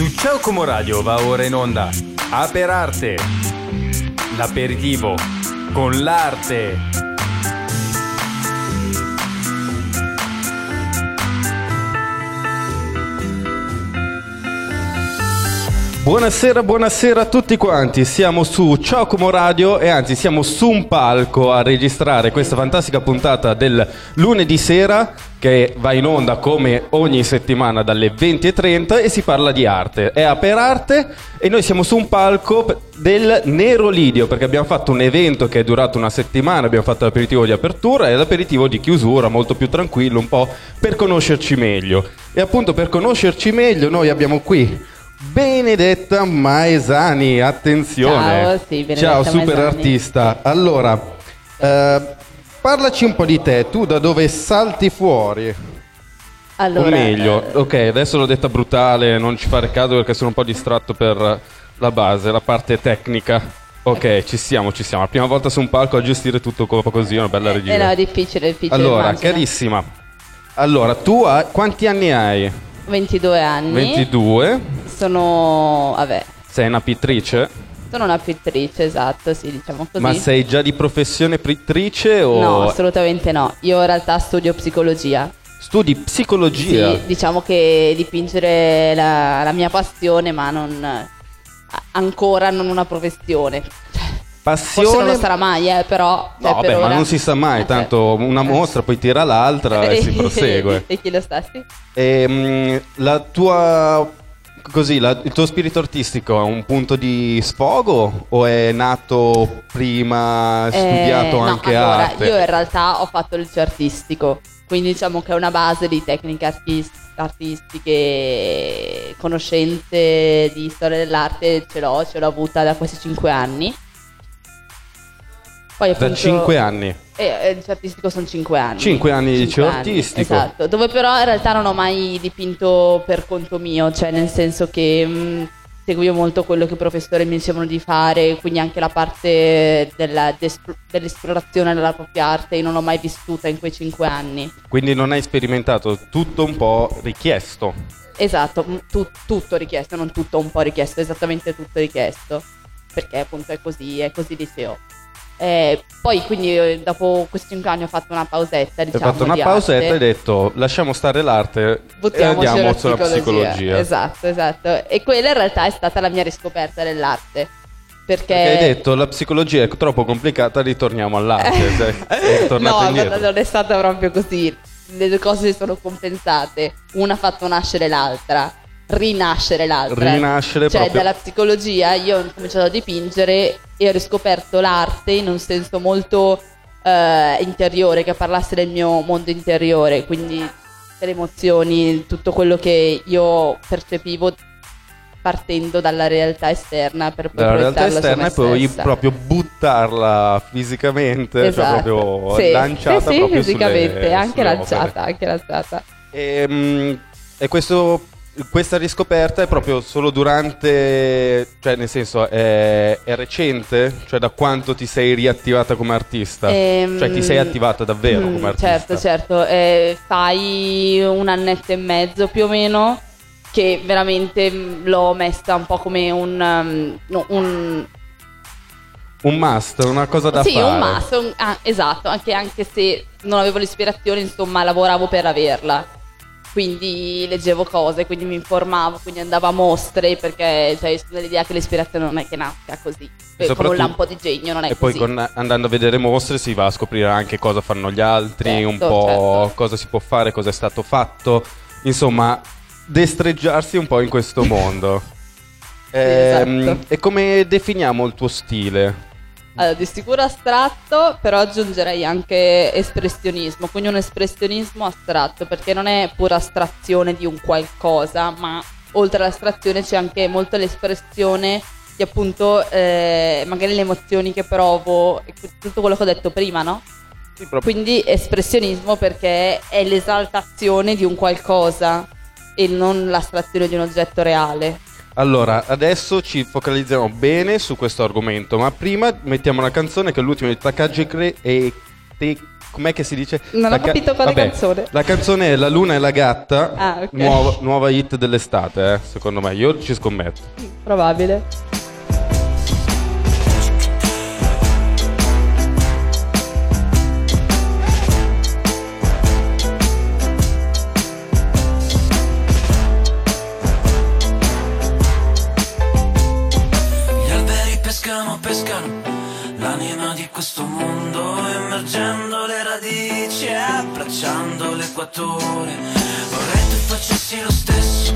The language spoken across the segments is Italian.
Su Ciao Como Radio va ora in onda. Aperarte, l'aperitivo con l'arte. Buonasera, buonasera a tutti quanti, siamo su Ciao Como Radio e anzi siamo su un palco a registrare questa fantastica puntata del lunedì sera che va in onda come ogni settimana dalle 20.30 e si parla di arte. È Aperarte e noi siamo su un palco del Nero Lidio perché abbiamo fatto un evento che è durato una settimana, abbiamo fatto l'aperitivo di apertura e l'aperitivo di chiusura molto più tranquillo, un po' per conoscerci meglio. E appunto per conoscerci meglio noi abbiamo qui Benedetta Maesani, attenzione. Ciao, sì, Benedetta Ciao, super Maesani. artista. Allora, eh, parlaci un po' di te, tu da dove salti fuori? Allora, o meglio, eh, ok, adesso l'ho detta brutale, non ci fare caso perché sono un po' distratto per la base, la parte tecnica. Ok, ci siamo, ci siamo. La prima volta su un palco a gestire tutto co- così, una bella regia. eh, no, è difficile, difficile. allora, immagino. carissima. Allora, tu hai, quanti anni hai? 22 anni. 22. Sono, vabbè, Sei una pittrice? sono una pittrice, esatto, sì, diciamo così. Ma sei già di professione pittrice o No, assolutamente no. Io in realtà studio psicologia. studi psicologia? Sì, diciamo che dipingere è la, la mia passione, ma non ancora non una professione. Forse non Passione? lo sarà mai, eh, però No, vabbè, per ma ora- non si sa mai, Eh, tanto una eh. mostra, poi tira l'altra e si prosegue. e chi lo sta, sì? Ehm, la tua così, la- il tuo spirito artistico è un punto di sfogo o è nato prima, studiato Eh, no, anche allora, arte? Io in realtà ho fatto il liceo artistico, quindi diciamo che è una base di tecniche artis- artistiche, conoscenze di storia dell'arte ce l'ho, ce l'ho avuta da questi cinque anni. Poi Da appunto, 5 anni. Eh, eh, il liceo artistico sono 5 anni. Cinque anni di liceo artistico. Esatto, dove però in realtà non ho mai dipinto per conto mio, cioè nel senso che mh, seguivo molto quello che i professori mi dicevano di fare, quindi anche la parte della- dell'esplorazione della propria arte io non l'ho mai vissuta in quei 5 anni. Quindi non hai sperimentato tutto un po' richiesto. Esatto, tu- tutto richiesto, non tutto un po' richiesto, esattamente tutto richiesto, perché appunto è così, è così liceo. Eh, poi quindi eh, dopo questi 5 anni ho fatto una pausetta, diciamo, fatto una pausetta e hai detto lasciamo stare l'arte e Buttiamoci andiamo nella sulla psicologia. Esatto, esatto. E quella in realtà è stata la mia riscoperta dell'arte. Perché, Perché hai detto la psicologia è troppo complicata, ritorniamo all'arte. sei tornato no, indietro. non è stata proprio così. Le due cose si sono compensate. Una ha fatto nascere l'altra, rinascere l'altra. Rinascere cioè, proprio. dalla psicologia io ho cominciato a dipingere e ho riscoperto l'arte in un senso molto eh, interiore, che parlasse del mio mondo interiore, quindi le emozioni, tutto quello che io percepivo partendo dalla realtà esterna per poi dalla realtà esterna e poi proprio buttarla fisicamente, Esatto. cioè proprio Sì, lanciata sì, sì, proprio fisicamente, sulle, anche sulle lanciata, anche lanciata. E, mm, e questo, questa riscoperta è proprio solo durante, cioè nel senso è, è recente? Cioè da quanto ti sei riattivata come artista? Ehm, cioè ti sei attivata davvero mm, come artista? Certo, certo. Eh, fai un annetto e mezzo più o meno che veramente mm, l'ho messa un po' come un... um, un Un must, una cosa da sì, fare. un must, un- ah, esatto, anche, anche se non avevo l'ispirazione, insomma, lavoravo per averla. Quindi leggevo cose, quindi mi informavo, quindi andavo a mostre, perché cioè, io sono dell'idea che l'ispirazione non è che nasca così. Eh, Come un lampo di genio, non è E poi così. con- andando a vedere mostre si va a scoprire anche cosa fanno gli altri, Certo, un po' certo. cosa si può fare, cosa è stato fatto. Insomma, destreggiarsi un po' in questo mondo. Ehm, esatto. E come definiamo il tuo stile? Allora, di sicuro astratto, però aggiungerei anche espressionismo, quindi un espressionismo astratto, perché non è pura astrazione di un qualcosa, ma oltre all'astrazione c'è anche molto l'espressione di appunto eh, magari le emozioni che provo, e tutto quello che ho detto prima, no? Sì, proprio- Quindi espressionismo perché è l'esaltazione di un qualcosa e non l'astrazione di un oggetto reale. Allora, adesso ci focalizziamo bene su questo argomento, ma prima mettiamo una canzone che è l'ultima di Takagi Cre- e te- com'è che si dice? Non ho La ca- capito quale vabbè, canzone. La canzone è La luna e la gatta, Ah, ok. nuova, nuova hit dell'estate, eh, secondo me. Io ci scommetto. Probabile. Questo mondo, immergendo le radici e abbracciando l'equatore. Vorrei tu facessi lo stesso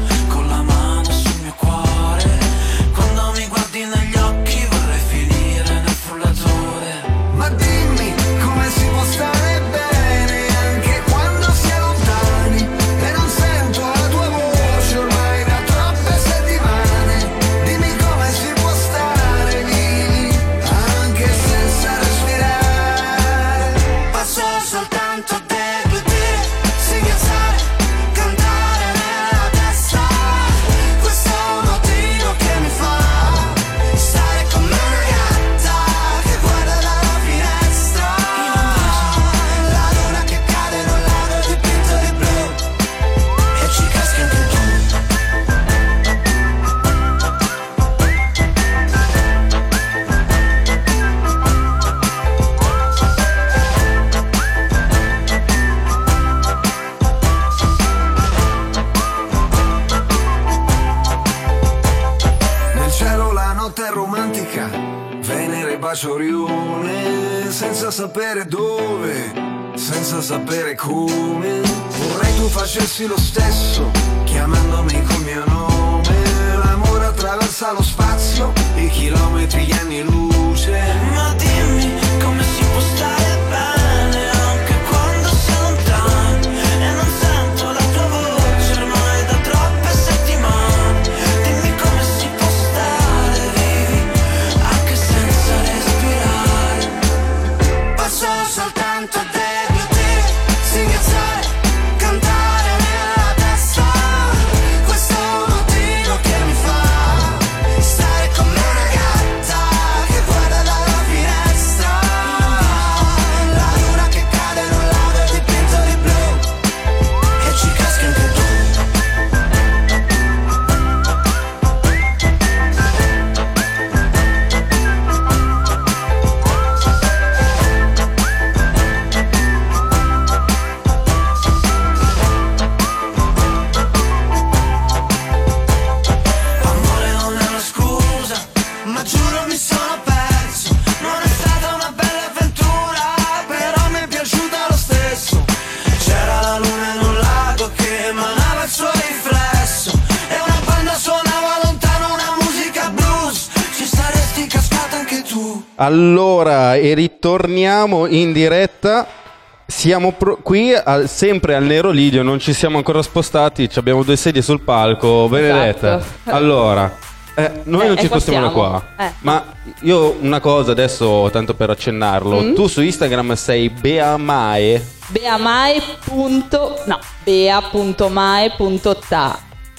Allora, e ritorniamo in diretta. Siamo pro- qui al- sempre al Nero Lidio, non ci siamo ancora spostati, abbiamo due sedie sul palco. Benedetta, Esatto. allora, eh, noi Eh, non ci spostiamo da qua. Eh. Ma io una cosa adesso, tanto per accennarlo, Mm? tu su Instagram sei Beamae, Beamae. punto- No, bea.mae.ta.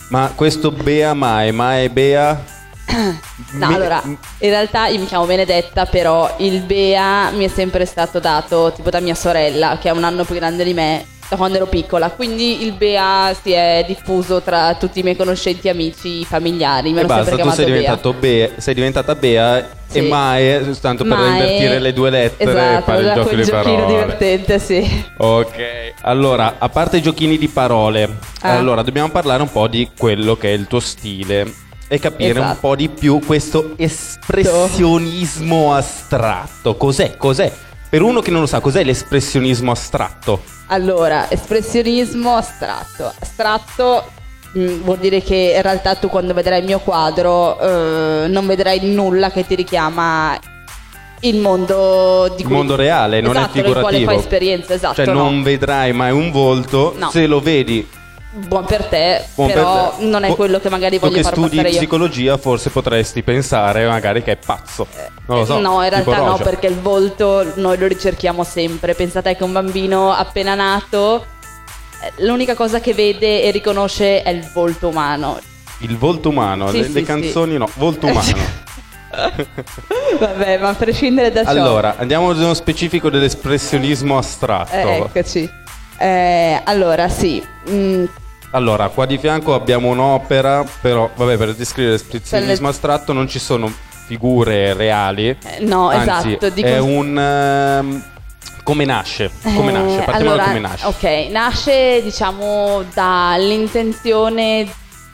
ma questo Beamae, Mae Bea... No, allora, in realtà io mi chiamo Benedetta, però il Bea mi è sempre stato dato tipo da mia sorella, che è un anno più grande di me, da quando ero piccola. Quindi il Bea si è diffuso tra tutti i miei conoscenti, amici, familiari. Mi E hanno basta, sempre tu sei, diventato Bea, sei diventata Bea Sì. e Mae, tanto per Mae- invertire le due lettere e esatto, fare il gioco di giochino parole. divertente, sì. Ok, allora, a parte i giochini di parole, Ah. allora dobbiamo parlare un po' di quello che è il tuo stile e capire un Esatto. po' di più questo espressionismo astratto. Cos'è? Cos'è? Per uno che non lo sa, cos'è l'espressionismo astratto? Allora, espressionismo astratto. Astratto mm, vuol dire che in realtà tu quando vedrai il mio quadro eh, non vedrai nulla che ti richiama il mondo di Il cui... mondo reale, non è Esatto, nel quale figurativo. fai esperienza, esatto. Cioè no. non vedrai mai un volto, No. se lo vedi Buon per te, buon per però te. non è quello che magari voglio far studi passare io. psicologia forse potresti pensare magari che è pazzo. Non lo so. No, in realtà no, perché il volto noi lo ricerchiamo sempre. Pensate che un bambino appena nato, eh, l'unica cosa che vede e riconosce è il volto umano. Il volto umano, Sì, le, sì, le sì. canzoni no, volto umano. Vabbè, ma a prescindere da ciò. Allora, andiamo nello specifico dell'espressionismo astratto. Eh, eccoci. Eh, allora, sì. mm, Allora, qua di fianco abbiamo un'opera, però, vabbè, per descrivere l'espressionismo astratto non ci sono figure reali. eh, no, Anzi, esatto. dico- è un... ehm, come nasce? Come Eh, nasce? Partiamo allora, da come nasce. Ok, nasce diciamo dall'intenzione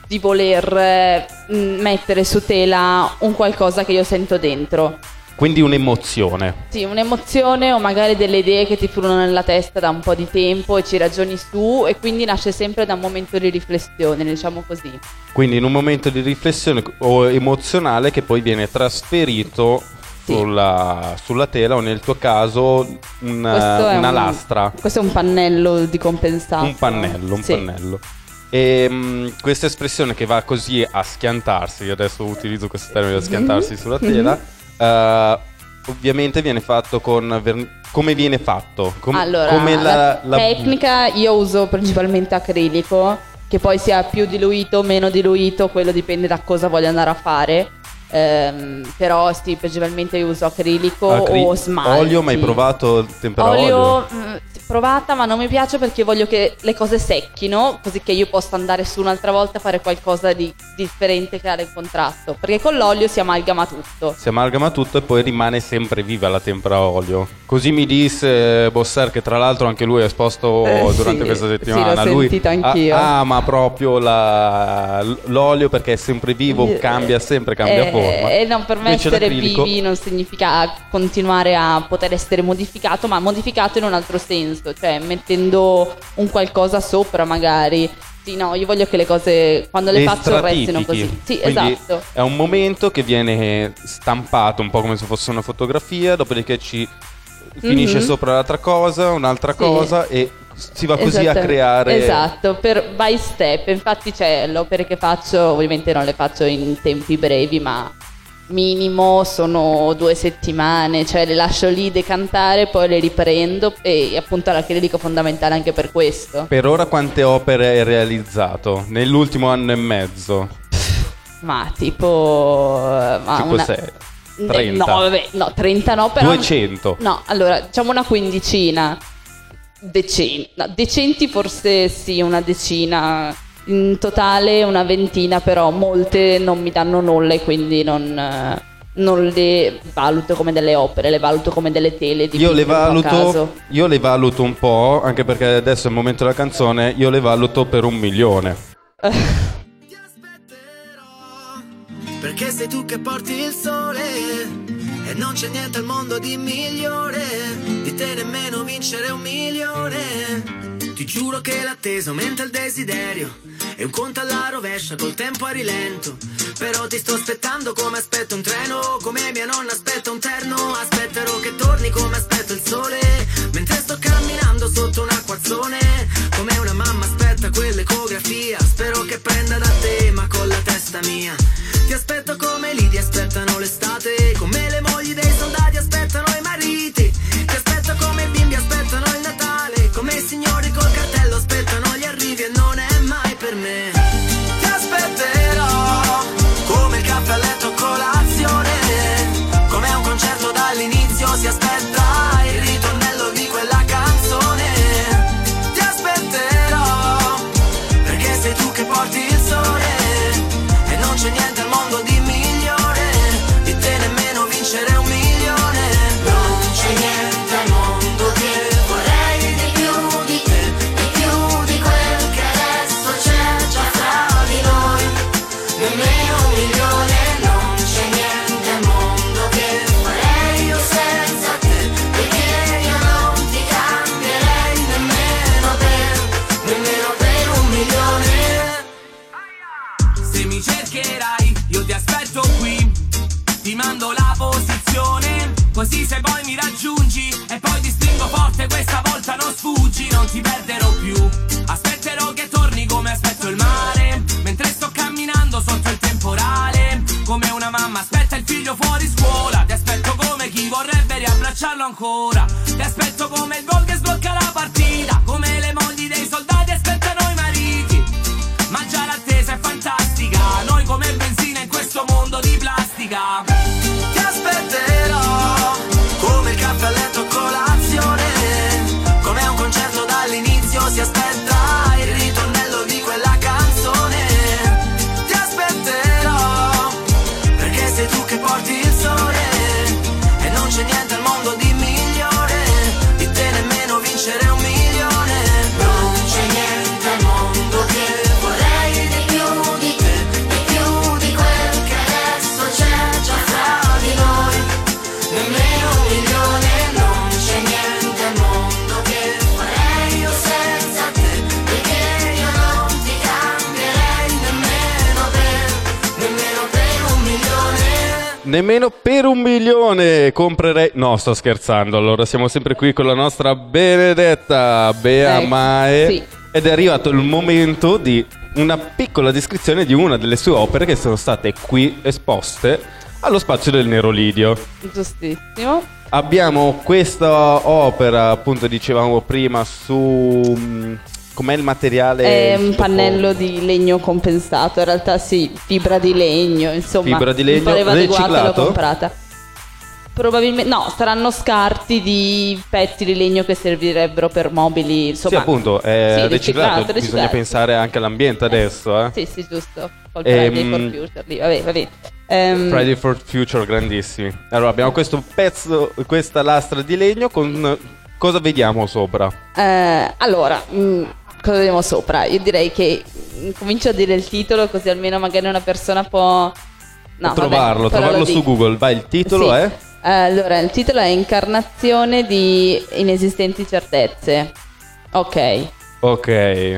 di voler eh, mettere su tela un qualcosa che io sento dentro. Quindi un'emozione. Sì, un'emozione o magari delle idee che ti frullano nella testa da un po' di tempo e ci ragioni su e quindi nasce sempre da un momento di riflessione, diciamo così. Quindi in un momento di riflessione o emozionale che poi viene trasferito Sì. sulla, sulla tela o nel tuo caso un- Questo è una un- lastra, Questo è un pannello di compensato. un pannello, un Sì. pannello. E mh, questa espressione che va così a schiantarsi, io adesso utilizzo questo termine da schiantarsi sulla tela, eh, ovviamente viene fatto con... ver- come viene fatto? Com- allora, come la, la- tecnica io uso principalmente acrilico, che poi sia più diluito o meno diluito, quello dipende da cosa voglio andare a fare. Ehm, però sì, principalmente io uso acrilico acri- o smalti. Olio, mai provato il tempera olio? Olio mh, provata, ma non mi piace perché voglio che le cose secchino, così che io possa andare su un'altra volta a fare qualcosa di differente, creare il contrasto. Perché con l'olio si amalgama tutto. Si amalgama tutto e poi rimane sempre viva la tempera olio. Così mi disse Bosser, che tra l'altro anche lui è esposto Eh, durante sì, questa sì, settimana. l'ho lui sentito a- anch'io. ama proprio la- l'olio perché è sempre vivo, Eh, cambia sempre, cambia eh, forma. E non per me Invece essere l'acrilico- vivi non significa continuare a poter essere modificato, ma modificato in un altro senso, cioè mettendo un qualcosa sopra magari. Sì, no, io voglio che le cose quando le, Le faccio restino stratifichi. così. Sì, Quindi esatto. È un momento che viene stampato un po' come se fosse una fotografia, dopodiché ci finisce Mhm. sopra l'altra cosa, un'altra Sì. cosa e si va così a creare Esatto, per by step. Infatti c'è le opere che faccio, ovviamente non le faccio in tempi brevi, ma minimo sono due settimane, cioè le lascio lì decantare, poi le riprendo e appunto l'acrilico è fondamentale anche per questo. Per ora quante opere hai realizzato? Nell'ultimo anno e mezzo? Ma tipo... eh, Ma tipo una... 6? Eh, 30? No, vabbè, no, 30 no, però... 200? No, allora, diciamo una quindicina. Decenti. No, decenti forse sì, una decina. In totale una ventina, però molte non mi danno nulla e quindi non, non le valuto come delle opere, le valuto come delle tele di Io le, valuto, caso. io le valuto un po', anche perché adesso è il momento della canzone, io le valuto per un milione. Ti aspetterò perché sei tu che porti il sole e non c'è niente al mondo di migliore di te nemmeno vincere un milione. Ti giuro che l'attesa aumenta il desiderio e un conto alla rovescia col tempo a rilento. Però ti sto aspettando come aspetto un treno, come mia nonna aspetta un terno. Aspetterò che torni come aspetto il sole, mentre sto camminando sotto un acquazzone. Come una mamma aspetta quell'ecografia. Spero che prenda da te, ma con la testa mia. Ti aspetto come lì ti aspettano l'estate, come le mogli dei soldati Ti mando la posizione, così se poi mi raggiungi e poi ti stringo forte, questa volta non sfuggi, non ti perderò più. Aspetterò che torni come aspetto il mare, mentre sto camminando sotto il temporale. Come una mamma aspetta il figlio fuori scuola, ti aspetto come chi vorrebbe riabbracciarlo ancora. Ti aspetto come Nemmeno per un milione comprerei. No, sto scherzando. Allora, siamo sempre qui con la nostra Benedetta Bea Ecco, Mae. sì. Ed è arrivato il momento di una piccola descrizione di una delle sue opere che sono state qui esposte allo spazio del Nero Lidio. Giustissimo. Abbiamo questa opera, appunto, dicevamo prima, su. Com'è il materiale? È un pannello di legno compensato, in realtà sì, fibra di legno, insomma. Fibra di legno e l'ho riciclato? comprata. Probabilmente no, saranno scarti di pezzi di legno che servirebbero per mobili, insomma. sì, appunto, è Sì, riciclato. Bisogna riciclato. pensare anche all'ambiente adesso, eh. Sì, sì, giusto. Col Ehm, Friday for Future lì, vabbè, vabbè. Ehm, Friday for Future, grandissimi. Allora, abbiamo questo pezzo, questa lastra di legno con. Cosa vediamo sopra? Eh, allora, mh, cosa vediamo sopra? Io direi che comincio a dire il titolo così almeno magari una persona può... No, trovarlo, vabbè, trovarlo lo su. Google. Vai, il titolo Sì. è? Eh, allora, il titolo è Incarnazione di inesistenti certezze. Ok. Ok.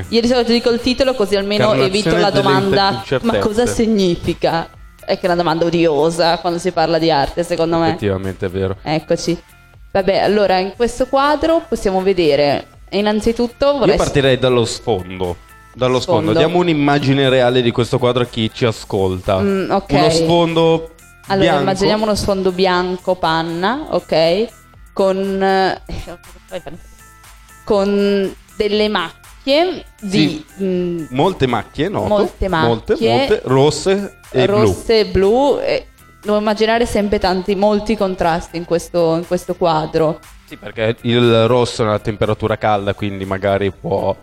Io di solito dico il titolo così almeno evito la domanda ma cosa significa? È che è una domanda odiosa quando si parla di arte, secondo me. Effettivamente è vero. Eccoci. Vabbè, allora in questo quadro possiamo vedere innanzitutto Io vorrei partirei dallo sfondo. Dallo sfondo. Sfondo. Diamo un'immagine reale di questo quadro a chi ci ascolta. Mm, ok. Uno sfondo. Allora, bianco. immaginiamo uno sfondo bianco panna, ok? Con eh, con delle macchie di mm, Molte macchie, no? Molte macchie. Molte, molte, rosse e blu. rosse e blu. e devo immaginare sempre tanti, molti contrasti in questo, in questo quadro. Sì, perché il rosso è una temperatura calda, quindi magari può.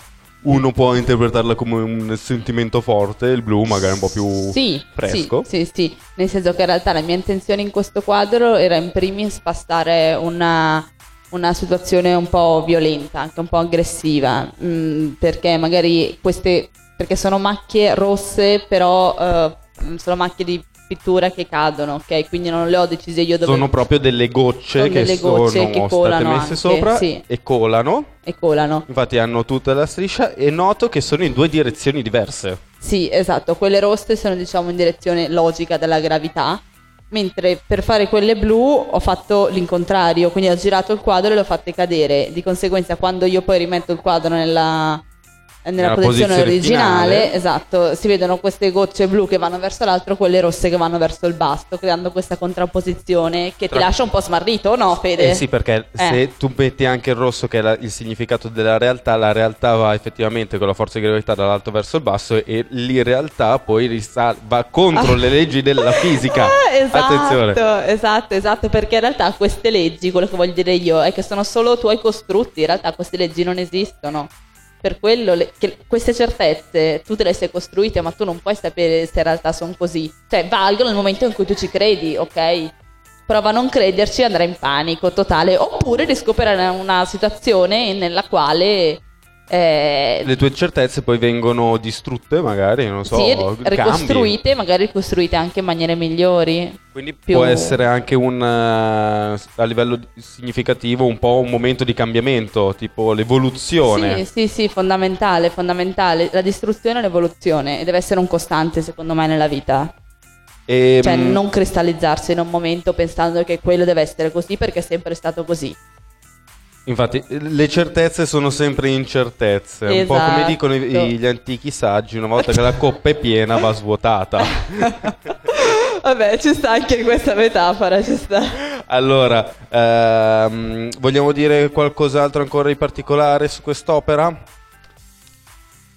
Uno può interpretarla come un sentimento forte, il blu magari un po' più Sì, fresco. Sì, sì, sì. Nel senso che in realtà la mia intenzione in questo quadro era in primis spastare una, una situazione un po' violenta, anche un po' aggressiva, mm, perché magari queste, perché sono macchie rosse, però eh, sono macchie di pittura che cadono, ok? Quindi non le ho decise io dove Sono proprio delle gocce Sono che delle sono gocce che state colano messe anche, sopra sì. e colano. e colano. Infatti hanno tutta la striscia e noto che sono in due direzioni diverse. Sì, esatto, quelle rosse sono diciamo in direzione logica della gravità, mentre per fare quelle blu ho fatto l'incontrario, quindi ho girato il quadro e le ho fatte cadere. Di conseguenza quando io poi rimetto il quadro nella, nella Nella posizione, posizione originale, finale. esatto, si vedono queste gocce blu che vanno verso l'altro, quelle rosse che vanno verso il basto, creando questa contrapposizione che ti Tra- lascia un po' smarrito, no Fede? Eh sì, perché Eh. se tu metti anche il rosso che è la- il significato della realtà, la realtà va effettivamente con la forza di gravità dall'alto verso il basso e l'irrealtà poi risal- va contro le leggi della fisica. Ah, esatto, Attenzione. esatto, esatto, perché in realtà queste leggi, quello che voglio dire io, è che sono solo tuoi costrutti, in realtà queste leggi non esistono. Per quello le- queste certezze tu te le sei costruite, ma tu non puoi sapere se in realtà sono così. Cioè, valgono nel momento in cui tu ci credi, ok? Prova a non crederci e andrai in panico totale, oppure riscoprire una situazione nella quale eh, Le tue certezze poi vengono distrutte, magari, non so, sì, cambi. ricostruite, magari ricostruite anche in maniere migliori. Quindi più- può essere anche un eh, a livello significativo un po' un momento di cambiamento, tipo l'evoluzione. Sì, sì, sì, fondamentale, fondamentale. La distruzione e l'evoluzione e deve essere un costante, secondo me, nella vita. E, Cioè, mm, non cristallizzarsi in un momento pensando che quello deve essere così perché è sempre stato così. Infatti, le certezze sono sempre incertezze. Un po' come Esatto. dicono i- gli antichi saggi: una volta che la coppa è piena, va svuotata. Vabbè, ci sta anche questa metafora, ci sta. allora, ehm, vogliamo dire qualcos'altro ancora di particolare su quest'opera?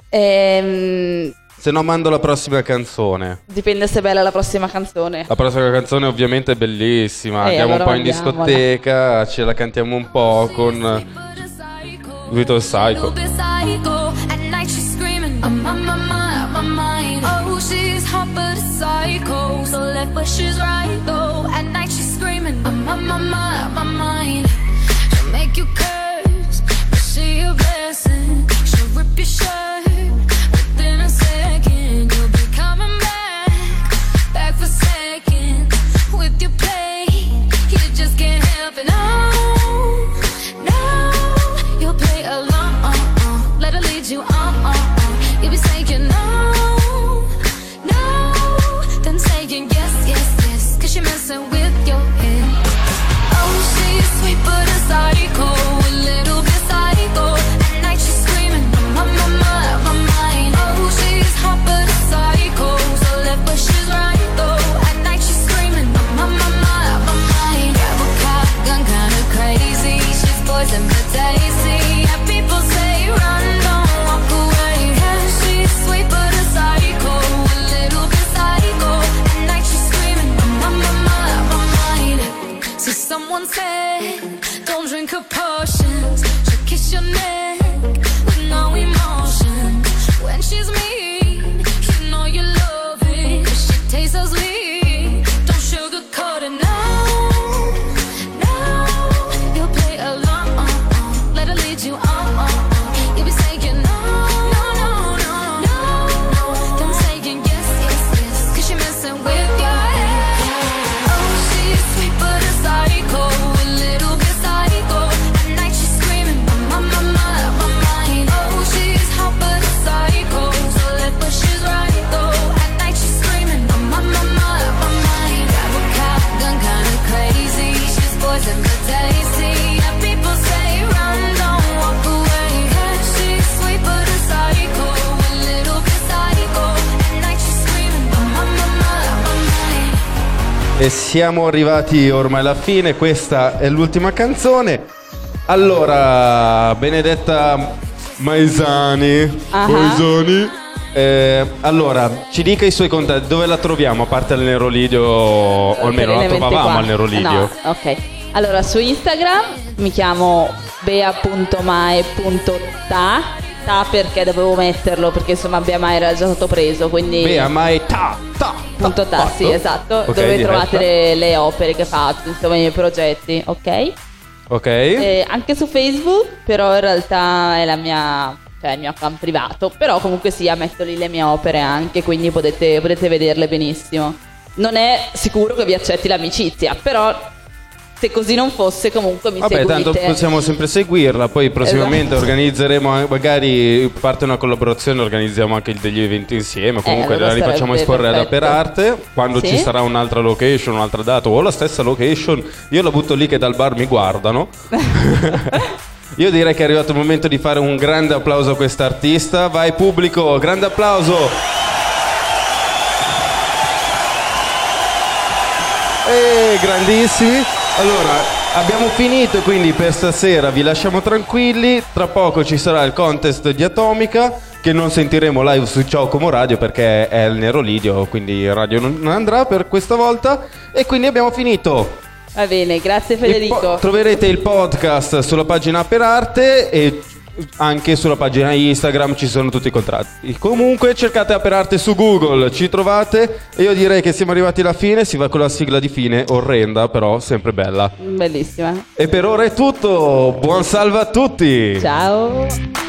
Ehm, Se no, mando la prossima canzone. dipende se è bella la prossima canzone. La prossima canzone, ovviamente, è bellissima. Eh, Andiamo allora un po' in discoteca, ce la cantiamo un po' con Little Psycho. Oh. She'll make you curse, but she a blessing. She'll rip your shirt Don't drink her potions. She'll kiss your neck with no emotion when she's me. E siamo arrivati ormai alla fine, questa è l'ultima canzone. Allora, Benedetta Maesani, Ah. Maesani, eh, allora, ci dica i suoi contatti, dove la troviamo a parte al Nerolidio, o almeno la trovavamo al Nerolidio. No, ok. Allora, su Instagram mi chiamo bea.mae.ta ta perché dovevo metterlo perché insomma Bea Mae era già stato preso quindi Bea Mai ta ta punto ta, sì esatto. Ok, dove diretta. trovate le, le opere che faccio insomma i miei progetti ok? Ok. Eh, anche su Facebook però in realtà è la mia cioè il mio account privato. Però comunque sia metto lì le mie opere anche quindi potete, potete vederle benissimo. Non è sicuro che vi accetti l'amicizia però se così non fosse comunque mi Vabbè, seguite tanto possiamo sempre seguirla. Poi prossimamente Esatto. organizzeremo, magari parte una collaborazione, organizziamo anche degli eventi insieme. Comunque Eh, allora la rifacciamo esporre ad. Aperarte. Quando Sì. ci sarà un'altra location, un'altra data o la stessa location, io la butto lì che dal bar mi guardano. Io direi che è arrivato il momento di fare un grande applauso a quest'artista. Vai pubblico, grande applauso. E grandissimi. Allora, abbiamo finito quindi per stasera, vi lasciamo tranquilli. Tra poco ci sarà il contest di Atomica che non sentiremo live su Ciao Como Radio perché è il Nero Lidio, quindi radio non andrà per questa volta. E quindi abbiamo finito. va bene grazie Il Federico po- troverete il podcast sulla pagina Per Arte e anche sulla pagina Instagram ci sono tutti i contratti. Comunque cercate Aperarte su Google, ci trovate e io direi che siamo arrivati alla fine, si va con la sigla di fine, orrenda però sempre bella. bellissima E per ora è tutto, buon salve a tutti! ciao